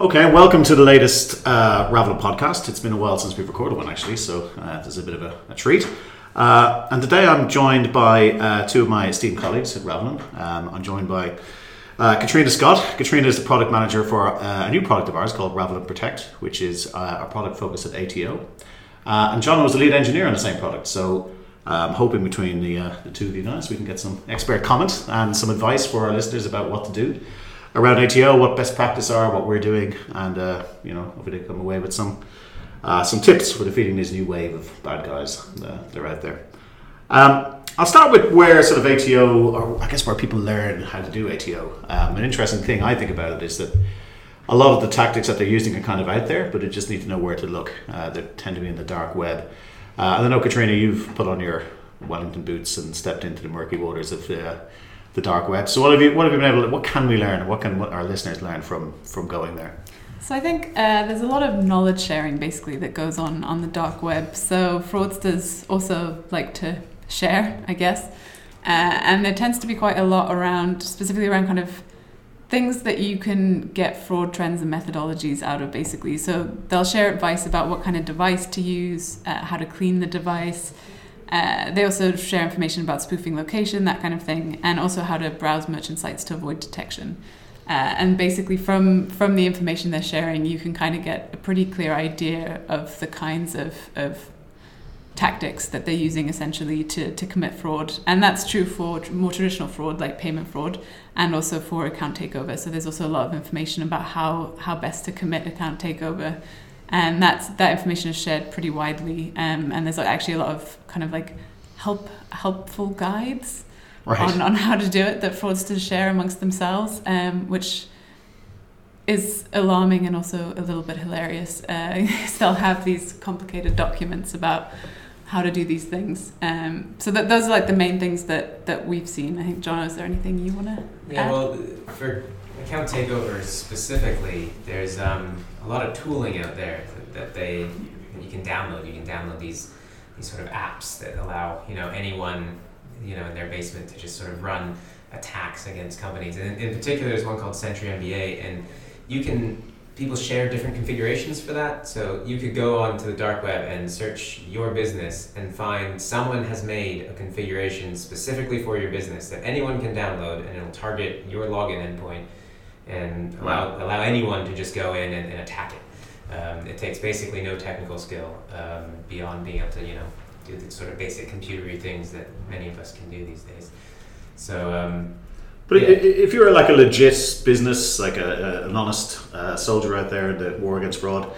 Okay, welcome to the latest uh, Ravelin podcast. It's been a while since we've recorded one, actually, so uh, there's a bit of a, a treat. Uh, and today I'm joined by uh, two of my esteemed colleagues at Ravelin. Um, I'm joined by uh, Katrina Scott. Katrina is the product manager for uh, a new product of ours called Ravelin Protect, which is uh, a product focused at ATO. And John was the lead engineer on the same product, so I'm hoping between the, the two of you guys we can get some expert comment and some advice for our listeners about what to do around ATO, what best practice are, what we're doing, and uh, you know, hopefully they come away with some uh, some tips for defeating this new wave of bad guys that are out there. Um, I'll start with where sort of ATO, or I guess where people learn how to do ATO. Um, an interesting thing I think about it is that a lot of the tactics that they're using are kind of out there, but you just need to know where to look. Uh, they tend to be in the dark web. Uh, and I know, Katrina, you've put on your Wellington boots and stepped into the murky waters of the, the dark web. So, what have you what have you been able? To, what can we learn? What can our listeners learn from from going there? So I think uh, there's a lot of knowledge sharing basically that goes on on the dark web. So fraudsters also like to share, I guess, uh, and there tends to be quite a lot around, specifically around kind of things that you can get fraud trends and methodologies out of basically. So they'll share advice about what kind of device to use, uh, how to clean the device. Uh, they also share information about spoofing location, that kind of thing, and also how to browse merchant sites to avoid detection. Uh, and basically, from from the information they're sharing, you can kind of get a pretty clear idea of the kinds of, of tactics that they're using essentially to, to commit fraud. And that's true for more traditional fraud, like payment fraud, and also for account takeover. So there's also a lot of information about how, how best to commit account takeover. And that's, that information is shared pretty widely. Um, and there's actually a lot of kind of like help helpful guides Right. on, on how to do it that fraudsters share amongst themselves, um, which is alarming and also a little bit hilarious. Uh, they'll have these complicated documents about how to do these things. Um, so that those are like the main things that, that we've seen. I think John, is there anything you want to Yeah, add? well, for account takeovers specifically, there's um, a lot of tooling out there that, that they that you can download. You can download these these sort of apps that allow you know anyone you know in their basement to just sort of run attacks against companies. And in, in particular, there's one called Sentry MBA, and you can people share different configurations for that. So you could go onto the dark web and search your business and find someone has made a configuration specifically for your business that anyone can download and it'll target your login endpoint and allow, allow anyone to just go in and, and attack it. Um, it takes basically no technical skill um, beyond being able to, you know, do the sort of basic computery things that many of us can do these days. So, um, But Yeah. if you're like a legit business, like a, a, an honest uh, soldier out there in the war against fraud,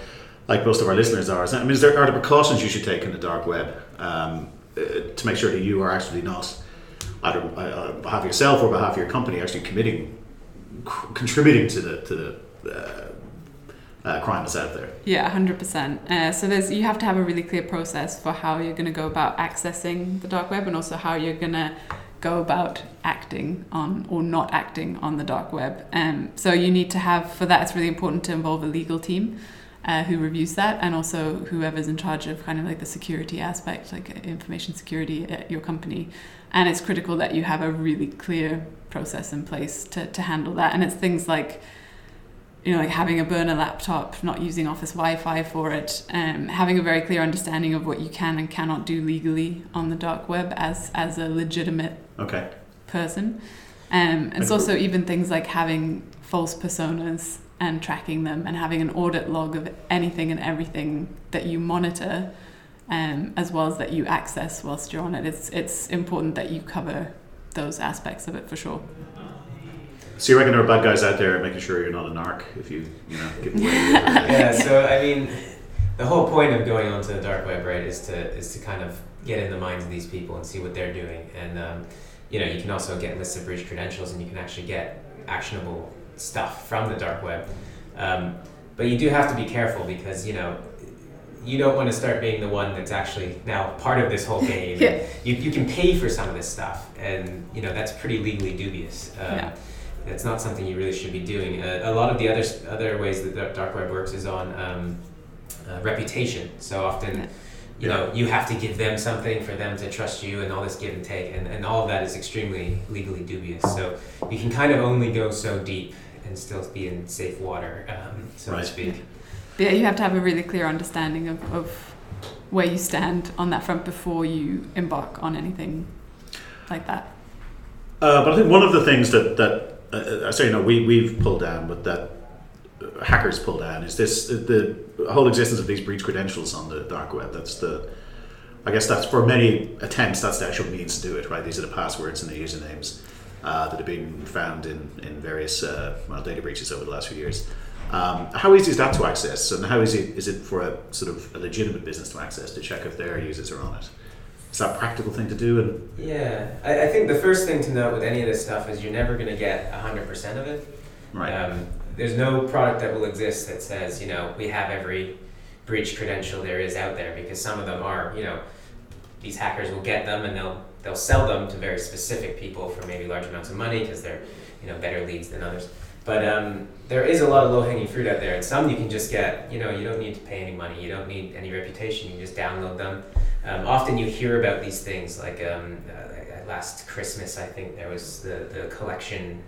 like most of our listeners are, I mean, is there, are there precautions you should take in the dark web um, uh, to make sure that you are actually not, either uh, on behalf of yourself or behalf of your company, actually committing, c- contributing to the to the uh, uh, crime that's out there? Yeah, hundred percent. Uh, so there's you have to have a really clear process for how you're going to go about accessing the dark web, and also how you're going to go about acting on or not acting on the dark web. Um, so you need to have for that. It's really important to involve a legal team. Uh, who reviews that and also whoever's in charge of kind of like the security aspect like information security at your company and it's critical that you have a really clear process in place to, to handle that and it's things like you know, like having a burner laptop, not using office Wi-Fi for it, um, having a very clear understanding of what you can and cannot do legally on the dark web as as a legitimate Okay. person. Um, it's also even things like having false personas and tracking them and having an audit log of anything and everything that you monitor, um, as well as that you access whilst you're on it. It's it's important that you cover those aspects of it for sure. So you reckon there are bad guys out there making sure you're not a narc if you, you know, give away. yeah, so I mean, the whole point of going onto the dark web, right, is to is to kind of get in the minds of these people and see what they're doing, and um, you know, you can also get lists of breach credentials, and you can actually get actionable stuff from the dark web. Um, but you do have to be careful because you know. You don't want to start being the one that's actually now part of this whole game. Yeah. You, you can pay for some of this stuff, and you know that's pretty legally dubious. Um, Yeah. It's not something you really should be doing. Uh, a lot of the other other ways that the dark web works is on um, uh, reputation. So often, Yeah. you know, you have to give them something for them to trust you, and all this give and take, and, and all of that is extremely legally dubious. So you can kind of only go so deep and still be in safe water, um, so Right. to speak. Yeah, you have to have a really clear understanding of, of where you stand on that front before you embark on anything like that. Uh, but I think one of the things that that uh, I say, you know, we we've pulled down, but that uh, hackers pull down is this the whole existence of these breach credentials on the dark web. That's the I guess that's for many attempts. That's the actual means to do it, right? These are the passwords and the usernames uh, that have been found in in various uh, well, data breaches over the last few years. Um, how easy is that to access, and how easy is it for a sort of a legitimate business to access to check if their users are on it? Is that a practical thing to do? And Yeah, I, I think the first thing to note with any of this stuff is you're never going to get 100% of it. right, Um, there's no product that will exist that says, you know, we have every breach credential there is out there because some of them are, you know, these hackers will get them and they'll they'll sell them to very specific people for maybe large amounts of money because they're, you know, better leads than others. But um, there is a lot of low hanging fruit out there, and some you can just get. You know, you don't need to pay any money. You don't need any reputation. You can just download them. Um, often you hear about these things like um, uh, last Christmas, I think there was the, the collection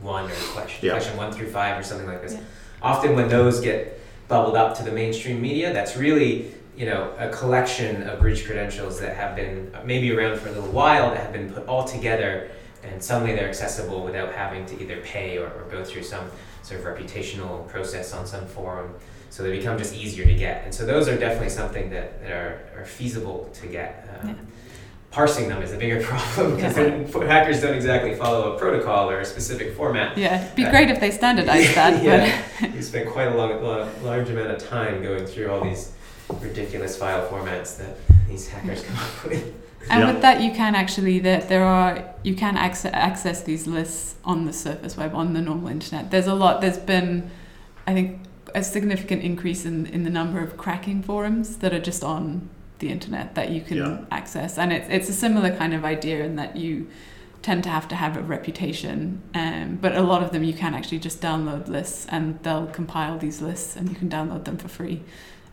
one or collection, Yeah. collection one through five or something like this. Yeah. Often when those get bubbled up to the mainstream media, that's really you know a collection of breach credentials that have been maybe around for a little while that have been put all together and suddenly they're accessible without having to either pay or, or go through some sort of reputational process on some forum so they become just easier to get and so those are definitely something that, that are, are feasible to get um, Yeah. parsing them is a bigger problem because Yeah. hackers don't exactly follow a protocol or a specific format Yeah, it'd be Uh, great if they standardized that, yeah. you spend quite a long, lo- large amount of time going through all these ridiculous file formats that these hackers come up with and Yeah. with that you can actually there there are you can access access these lists on the surface web on the normal internet. There's a lot. There's been, I think, a significant increase in in the number of cracking forums that are just on the internet that you can Yeah. access, and it's it's a similar kind of idea in that you tend to have to have a reputation, um, but a lot of them you can actually just download lists and they'll compile these lists and you can download them for free.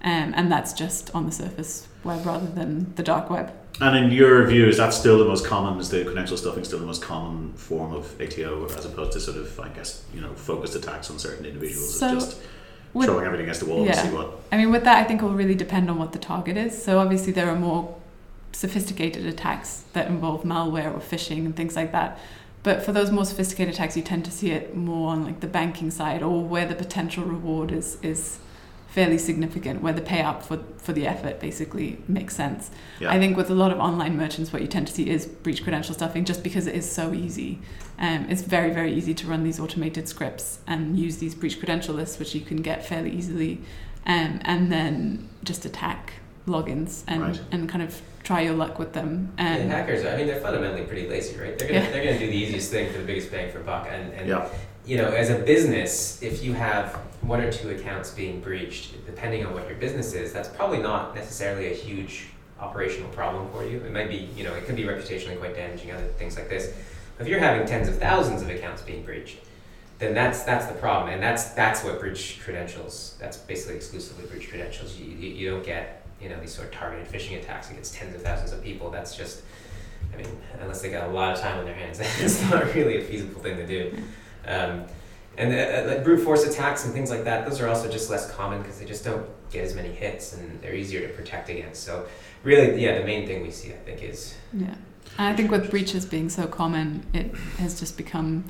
Um, and that's just on the surface web rather than the dark web. And in your view, is that still the most common? Is the credential stuffing still the most common form of ATO, as opposed to sort of, I guess, you know, focused attacks on certain individuals? So, just With, throwing everything against the wall yeah. and see what. I mean, with that, I think it will really depend on what the target is. So obviously, there are more sophisticated attacks that involve malware or phishing and things like that. But for those more sophisticated attacks, you tend to see it more on like the banking side or where the potential reward is is fairly significant, where the payout for for the effort basically makes sense. Yeah. I think with a lot of online merchants, what you tend to see is breach credential stuffing, just because it is so easy. Um, it's very very easy to run these automated scripts and use these breach credential lists, which you can get fairly easily, um, and then just attack logins and Right. and kind of try your luck with them. Um, and hackers I mean they're fundamentally pretty lazy right they're gonna, Yeah. they're gonna do the easiest thing for the biggest bang for buck and, and Yeah. You know, as a business, if you have one or two accounts being breached, depending on what your business is, that's probably not necessarily a huge operational problem for you. It might be, you know, it could be reputationally quite damaging, other things like this. If you're having tens of thousands of accounts being breached, then that's that's the problem, and that's that's what breach credentials. That's basically exclusively breach credentials. You, you, you don't get you know these sort of targeted phishing attacks against tens of thousands of people. That's just, I mean, unless they got a lot of time on their hands, it's not really a feasible thing to do. Um, and uh, uh, like brute force attacks and things like that, those are also just less common because they just don't get as many hits and they're easier to protect against. So, really, yeah, the main thing we see, I think, is Yeah. And I think with breaches being so common, it has just become,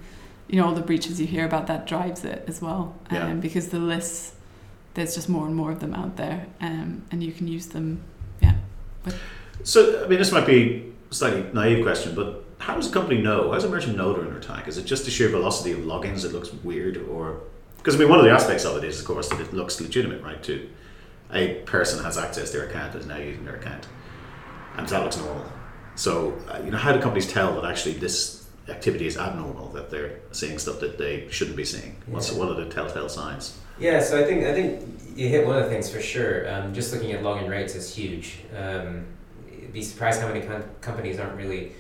you know, all the breaches you hear about that drives it as well. Um, Yeah. Because the lists, there's just more and more of them out there, um, and you can use them. Yeah. So, I mean, this might be a slightly naive question, but how does a company know? How does a merchant know they're under attack? Is it just the sheer velocity of logins that looks weird, or because I mean, one of the aspects of it is, of course, that it looks legitimate, right? To a person has access to their account is now using their account, and that looks normal. So, uh, you know, how do companies tell that actually this activity is abnormal, that they're seeing stuff that they shouldn't be seeing? What's Yeah. what are the telltale signs? Yeah, so I think I think you hit one of the things for sure. Um, just looking at login rates is huge. Um, you'd be surprised how many com- companies aren't really,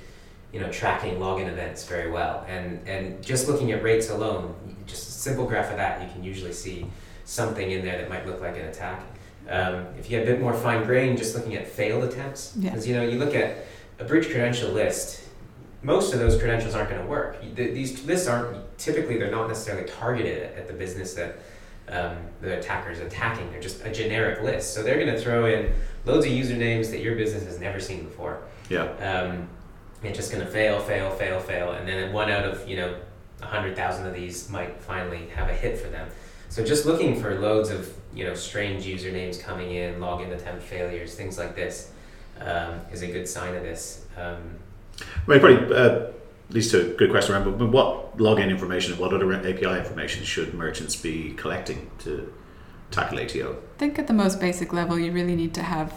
you know, tracking login events very well. And and just looking at rates alone, just a simple graph of that, you can usually see something in there that might look like an attack. Um, if you get a bit more fine grain, just looking at failed attempts, Yeah. because you know you look at a breach credential list. most of those credentials aren't going to work. These lists aren't typically they're not necessarily targeted at, at the business that um, the attacker's are attacking. They're just a generic list. So they're going to throw in loads of usernames that your business has never seen before. Yeah. Um, it's just going to fail, fail, fail, fail, and then one out of you know a hundred thousand of these might finally have a hit for them. So just looking for loads of you know strange usernames coming in, login attempt failures, things like this, um, is a good sign of this. Um, Well, probably uh, leads to a good question around, but what login information, what other API information should merchants be collecting to tackle ATO? I think at the most basic level, you really need to have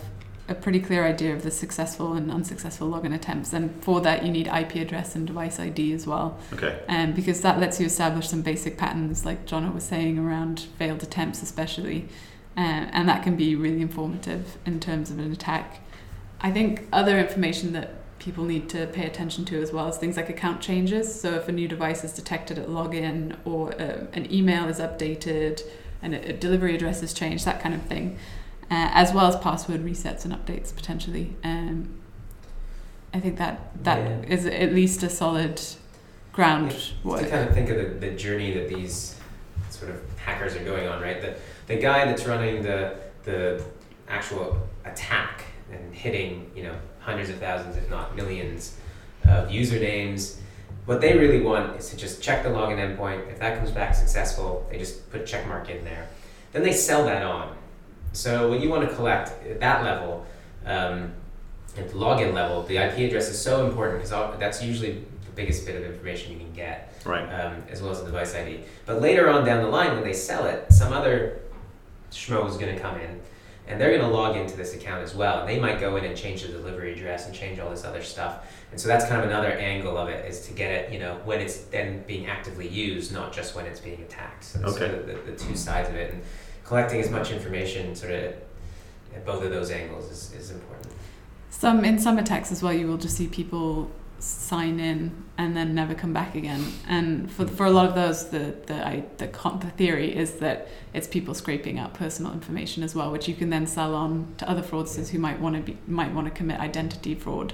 a pretty clear idea of the successful and unsuccessful login attempts, and for that, you need IP address and device ID as well, Okay. um, because that lets you establish some basic patterns, like Jono was saying, around failed attempts, especially, uh, and that can be really informative in terms of an attack. I think other information that people need to pay attention to as well as things like account changes. So if a new device is detected at login or uh, an email is updated and a delivery address is changed, that kind of thing, uh, as well as password resets and updates potentially. Um, I think that that is Yeah. at least a solid ground. to kind of think of the, the journey that these sort of hackers are going on, right? The, the guy that's running the, the actual attack and hitting, you know, hundreds of thousands, if not millions of usernames, what they really want is to just check the login endpoint. If that comes back successful, they just put a check mark in there. Then they sell that on. So what you want to collect at that level, um, at the login level, the IP address is so important because that's usually the biggest bit of information you can get Right. um, as well as the device ID. But later on down the line, when they sell it, some other schmo is going to come in, and they're going to log into this account as well. And they might go in and change the delivery address and change all this other stuff. And so that's kind of another angle of it is to get it, you know, when it's then being actively used, not just when it's being attacked. So that's Okay. of the, the two sides of it, and collecting as much information sort of at both of those angles is, is important. Some in some attacks as well, you will just see people sign in and then never come back again. And for for a lot of those, the the I, the, the theory is that it's people scraping out personal information as well, which you can then sell on to other fraudsters who might want to be might want to commit identity fraud.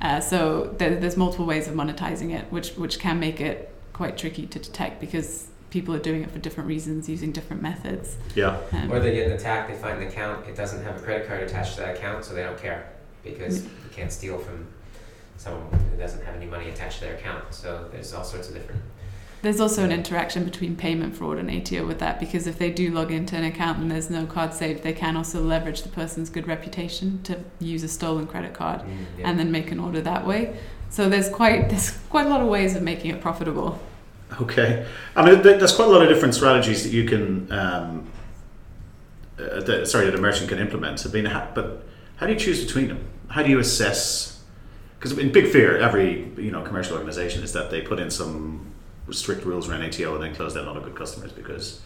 Uh, so there, there's multiple ways of monetizing it, which which can make it quite tricky to detect because people are doing it for different reasons, using different methods. Yeah. Um, Or they get an attack, they find an account, it doesn't have a credit card attached to that account, so they don't care because you can't steal from someone who doesn't have any money attached to their account. So there's all sorts of different. There's also an interaction between payment fraud and ATO with that because if they do log into an account and there's no card saved, they can also leverage the person's good reputation to use a stolen credit card yeah. and then make an order that way. So there's quite there's quite a lot of ways of making it profitable. Okay. I mean, there's quite a lot of different strategies that you can, um, uh, that, sorry, that a merchant can implement. I mean, ha- but how do you choose between them? How do you assess? Because in big fear, every you know commercial organization is that they put in some strict rules around ATO and then close down a lot of good customers because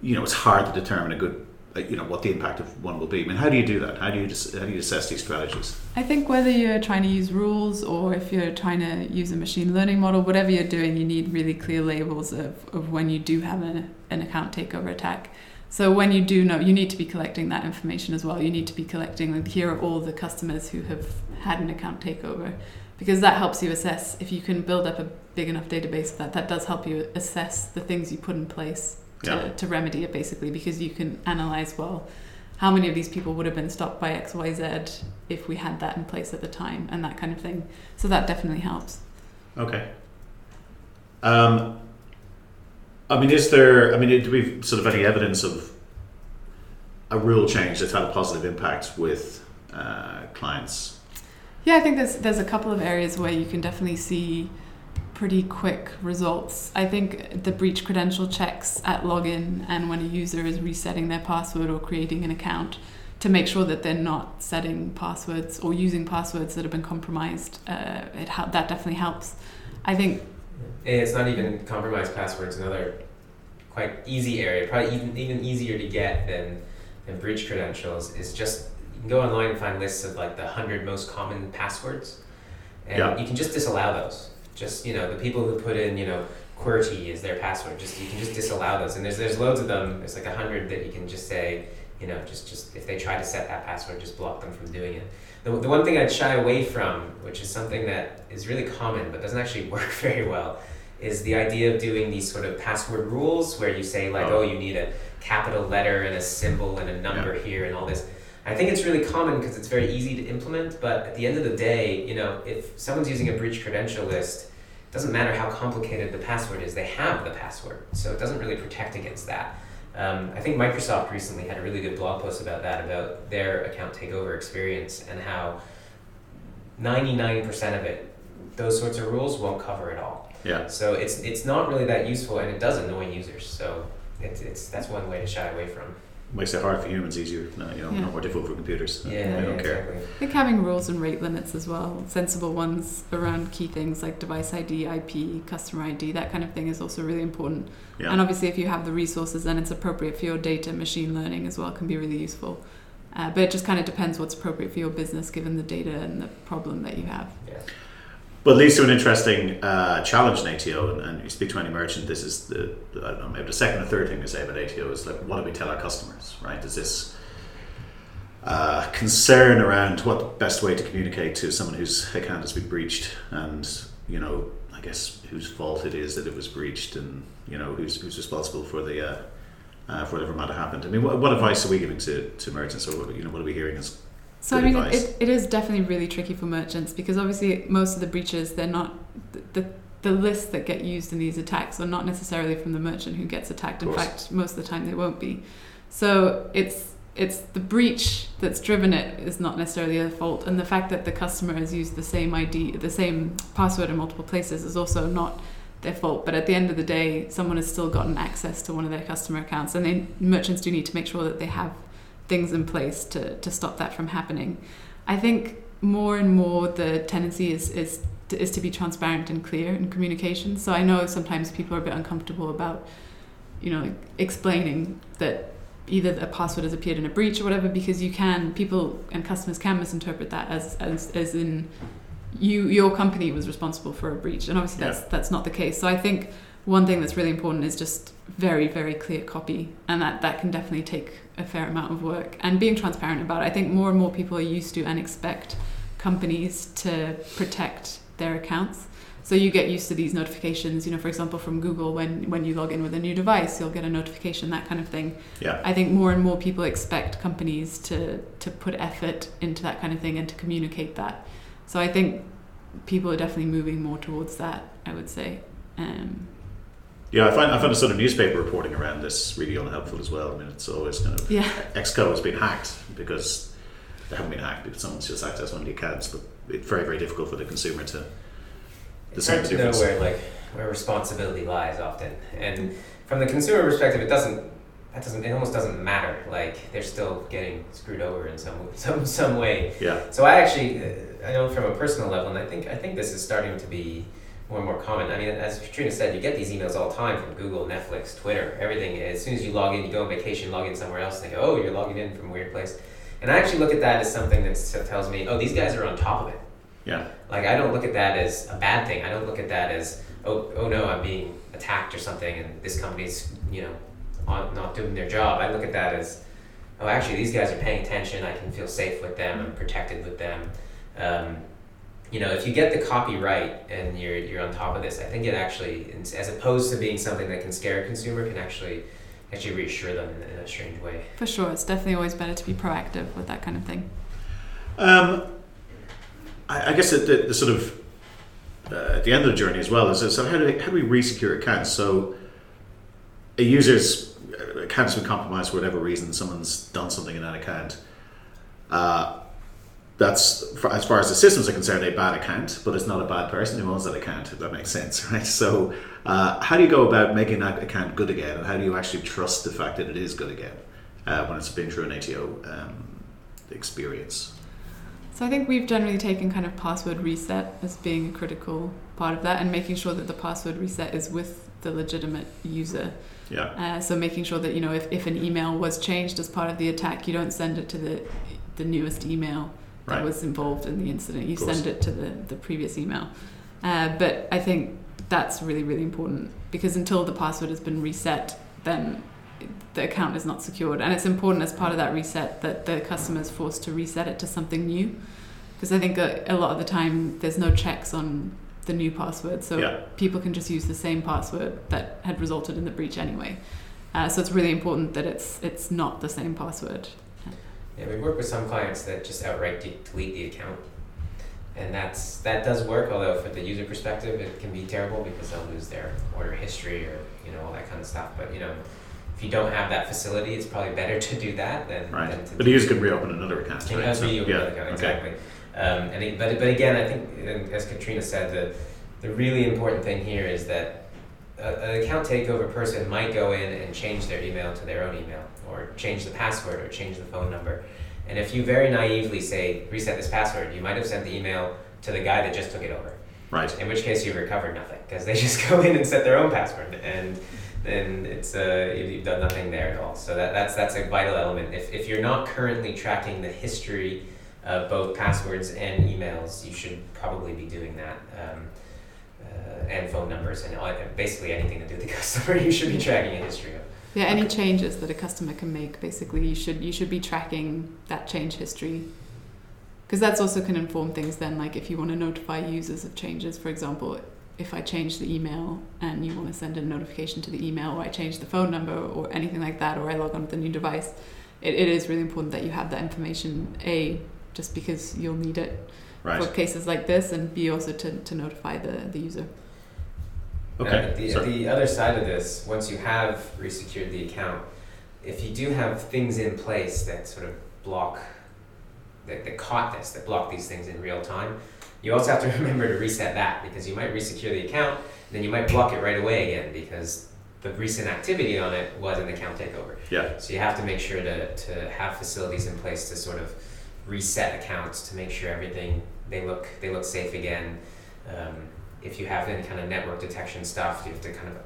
you know it's hard to determine a good Uh, you know what the impact of one will be. I mean, how do you do that? How do you dis- how do you assess these strategies? I think whether you're trying to use rules or if you're trying to use a machine learning model, whatever you're doing, you need really clear labels of, of when you do have an, an account takeover attack. So when you do know, you need to be collecting that information as well. You need to be collecting, like, here are all the customers who have had an account takeover, because that helps you assess. If you can build up a big enough database that, that does help you assess the things you put in place to, Yeah. to remedy it, basically, because you can analyze, well, how many of these people would have been stopped by XYZ if we had that in place at the time, and that kind of thing. So that definitely helps. Okay. Um, I mean, is there? I mean, do we sort of any evidence of a rule change that's had a positive impact with uh, clients? Yeah, I think there's there's a couple of areas where you can definitely see pretty quick results. I think the breach credential checks at login and when a user is resetting their password or creating an account to make sure that they're not setting passwords or using passwords that have been compromised. Uh, it hel- that definitely helps. I think And it's not even compromised passwords. Another quite easy area, probably even even easier to get than than breach credentials is just you can go online and find lists of like the hundred most common passwords, and Yeah. you can just disallow those. Just you know the people who put in you know QWERTY is their password. Just you can just disallow those, and there's there's loads of them. There's like a hundred that you can just say you know, just just if they try to set that password, just block them from doing it. The, the one thing I'd shy away from, which is something that is really common but doesn't actually work very well, is the idea of doing these sort of password rules where you say like, Oh. oh, you need a capital letter and a symbol and a number here and all this. I think it's really common because it's very easy to implement, but at the end of the day, you know, if someone's using a breach credential list, it doesn't matter how complicated the password is, they have the password. So it doesn't really protect against that. Um, I think Microsoft recently had a really good blog post about that, about their account takeover experience and how 99% of it, those sorts of rules won't cover it all. Yeah. So it's it's not really that useful, and it does annoy users. So it's, it's that's one way to shy away from. Makes it hard for humans, easier, you know, Yeah. not more difficult for computers. Yeah, they don't yeah, care. exactly. I think having rules and rate limits as well, sensible ones around key things like device ID, IP, customer ID, that kind of thing is also really important. Yeah. And obviously, if you have the resources then it's appropriate for your data, machine learning as well can be really useful. Uh, but it just kind of depends what's appropriate for your business given the data and the problem that you have. Yeah. But leads to an interesting uh, challenge in ATO, and, and you speak to any merchant. This is the I don't know maybe the second or third thing they say about ATO is like, what do we tell our customers? Right? Is this uh, concern around what the best way to communicate to someone whose account has been breached, and you know, I guess whose fault it is that it was breached, and you know who's who's responsible for the uh, uh, for whatever might have happened. I mean, what, what advice are we giving to, to merchants, or you know, what are we hearing as So I mean, it, it is definitely really tricky for merchants because obviously most of the breaches they're not the, the the lists that get used in these attacks are not necessarily from the merchant who gets attacked. In fact, most of the time they won't be. So it's it's the breach that's driven it is not necessarily their fault, and the fact that the customer has used the same ID, the same password in multiple places is also not their fault. But at the end of the day, someone has still gotten access to one of their customer accounts, and they, merchants do need to make sure that they have things in place to, to stop that from happening. I think more and more the tendency is is to, is to be transparent and clear in communication. So I know sometimes people are a bit uncomfortable about, you know, explaining that either a password has appeared in a breach or whatever because you can people and customers can misinterpret that as as, as in you your company was responsible for a breach and obviously that's that's not the case. So I think one thing that's really important is just very very clear copy and that that can definitely take a fair amount of work and being transparent about it. I think more and more people are used to and expect companies to protect their accounts. So you get used to these notifications you know for example from google when when you log in with a new device you'll get a notification that kind of thing. Yeah. I think more and more people expect companies to to put effort into that kind of thing and to communicate that. So i think people are definitely moving more towards that i would say. Um, Yeah, I find I find the sort of newspaper reporting around this really unhelpful as well. I mean, it's always kind of yeah Xco has been hacked because they haven't been hacked because someone's just accessed one of the accounts, but it's very very difficult for the consumer to. It's same hard to know where like where responsibility lies often, and from the consumer perspective, it doesn't. That doesn't. It almost doesn't matter. Like they're still getting screwed over in some some some way. Yeah, So I actually, uh, I know from a personal level, and I think I think this is starting to be more and more common. I mean, as Katrina said, you get these emails all the time from Google, Netflix, Twitter, everything. As soon as you log in, you go on vacation, log in somewhere else, and they go, oh, you're logging in from a weird place. And I actually look at that as something that tells me, oh, these guys are on top of it. yeah, Like I don't look at that as a bad thing. I don't look at that as oh oh no I'm being attacked or something and this company's you know on, not doing their job. I look at that as oh actually these guys are paying attention. I can feel safe with them. I'm protected with them. Um, you know if you get the copy right and you're you're on top of this, I think it actually as opposed to being something that can scare a consumer can actually actually reassure them in, in a strange way. for sure it's definitely always better to be proactive with that kind of thing Um, I, I guess the, the, the sort of uh, at the end of the journey as well is so how do we, how do we resecure accounts? So a user's uh, account's been compromised for whatever reason. Someone's done something in that account. Uh, that's for, as far as the systems are concerned, a bad account, but it's not a bad person who owns that account. If that makes sense, right? So, uh, how do you go about making that account good again, and how do you actually trust the fact that it is good again uh, when it's been through an ATO um, experience? So I think we've generally taken kind of password reset as being a critical part of that and making sure that the password reset is with the legitimate user. Yeah. Uh, so making sure that, you know, if, if an email was changed as part of the attack, you don't send it to the the newest email that Right. was involved in the incident. You send it to the, the previous email. Uh, but I think that's really, really important because until the password has been reset, then the account is not secured. And it's important as part of that reset that the customer is forced to reset it to something new. Because I think a, a lot of the time there's no checks on the new password, so Yeah. people can just use the same password that had resulted in the breach anyway. Uh, so it's really important that it's it's not the same password. Yeah, we work with some clients that just outright de- delete the account, and that's that does work. Although for the user perspective, it can be terrible because they'll lose their order history or you know all that kind of stuff. But you know, if you don't have that facility, it's probably better to do that than Right. than to But the user can reopen another account. Can right? you So, be yeah. okay. Okay. exactly. Um, and it, but but again, I think and as Katrina said, the the really important thing here is that a, an account takeover person might go in and change their email to their own email, or change the password, or change the phone number. And if you very naively say reset this password, you might have sent the email to the guy that just took it over. Right. In which case, you've recovered nothing because they just go in and set their own password, and then it's uh, you've done nothing there at all. So that, that's that's a vital element. If if you're not currently tracking the history of both passwords and emails, you should probably be doing that. Um, and phone numbers and all, basically anything to do with the customer, you should be tracking a history of. Yeah, any changes that a customer can make, basically, you should you should be tracking that change history, because that's also can inform things. Then, like if you want to notify users of changes, for example, if I change the email and you want to send a notification to the email, or I change the phone number, or anything like that, or I log on with a new device, it, it is really important that you have that information. A, just because you'll need it Right. for cases like this, and B also to, to notify the, the user. Okay. The, the other side of this, once you have resecured the account, if you do have things in place that sort of block, that, that caught this, that block these things in real time, you also have to remember to reset that because you might resecure the account, then you might block it right away again because the recent activity on it was an account takeover. Yeah. So you have to make sure to, to have facilities in place to sort of reset accounts to make sure everything they look they look safe again. Um, if you have any kind of network detection stuff, you have to kind of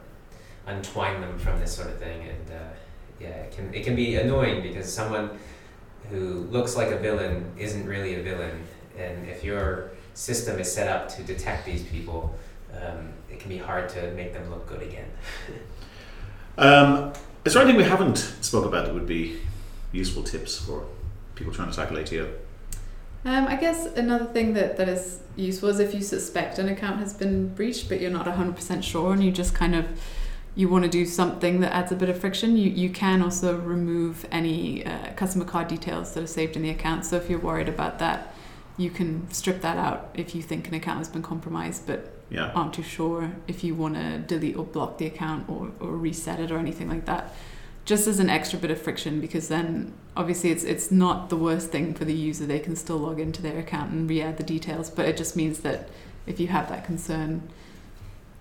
untwine them from this sort of thing. And uh, yeah, it can it can be annoying because someone who looks like a villain isn't really a villain, and if your system is set up to detect these people, um, it can be hard to make them look good again. Um, is there anything we haven't spoke about that would be useful tips for people trying to tackle ATO? Um, I guess another thing that, that is useful is if you suspect an account has been breached, but you're not 100% sure and you just kind of you want to do something that adds a bit of friction, you, you can also remove any uh, customer card details that are saved in the account. So if you're worried about that, you can strip that out if you think an account has been compromised, but Yeah. aren't too sure if you want to delete or block the account or, or reset it or anything like that. Just as an extra bit of friction, because then obviously it's it's not the worst thing for the user. They can still log into their account and re-add the details, but it just means that if you have that concern,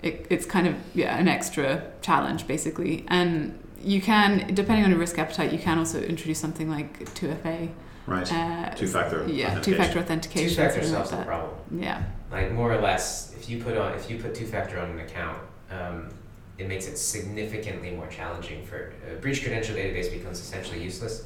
it, it's kind of yeah an extra challenge basically. And you can, depending on your risk appetite, you can also introduce something like 2FA. Right. Uh, Two-factor Yeah, authentication. two-factor authentication. Two-factor something solves like the that. problem. Yeah. like more or less if you put on if you put two factor on an account um, it makes it significantly more challenging for a breach credential database becomes essentially useless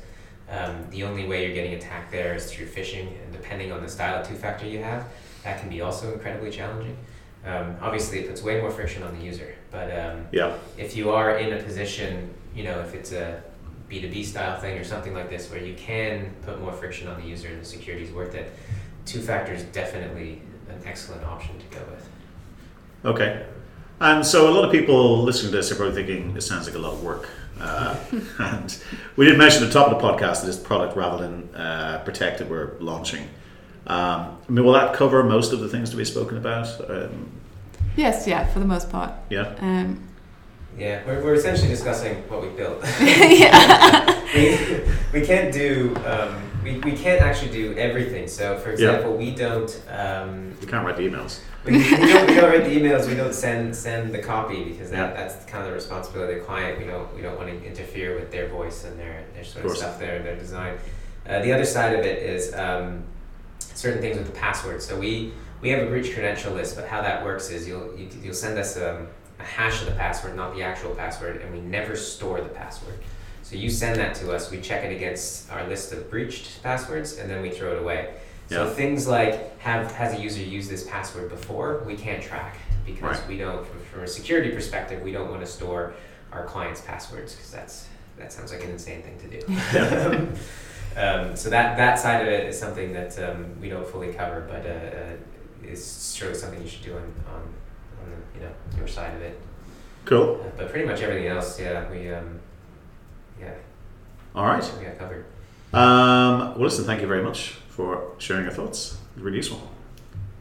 um, the only way you're getting attacked there is through phishing and depending on the style of two factor you have that can be also incredibly challenging um, obviously it puts way more friction on the user but um, Yeah. if you are in a position, you know, if it's a B2B style thing or something like this where you can put more friction on the user and the security is worth it, two factor is definitely an excellent option to go with. Okay. And so a lot of people listening to this are probably thinking it sounds like a lot of work. Uh, and we did mention at the top of the podcast that this product, Ravelin uh, protected, we're launching. Um, I mean, will that cover most of the things to be spoken about? Um, Yes, yeah, for the most part. yeah. Um, Yeah, we're, we're essentially discussing what we built. yeah. we, we can't do, um, we, we can't actually do everything. So, for example, we don't. Um, You can't write the emails. we, we, don't, we don't write the emails. We don't send send the copy because that, Yeah. that's kind of the responsibility of the client. We don't we don't want to interfere with their voice and their their sort Of of, stuff there, and their design. Uh, the other side of it is um, certain things with the password. So we we have a breach credential list, but how that works is you'll you, you'll send us um, a hash of the password, not the actual password, and we never store the password. So you send that to us, we check it against our list of breached passwords, and then we throw it away. So yeah. things like have has a user used this password before, we can't track because right. we don't from, from, a security perspective, we don't want to store our clients' passwords because that's that sounds like an insane thing to do. um, so that that side of it is something that um, we don't fully cover, but uh, uh, is surely something you should do on, on, on the, you know your side of it. Cool. Uh, but pretty much everything else, yeah, we. Um, yeah. All right. Yeah, covered. Um, well, listen, thank you very much for sharing your thoughts. Really useful.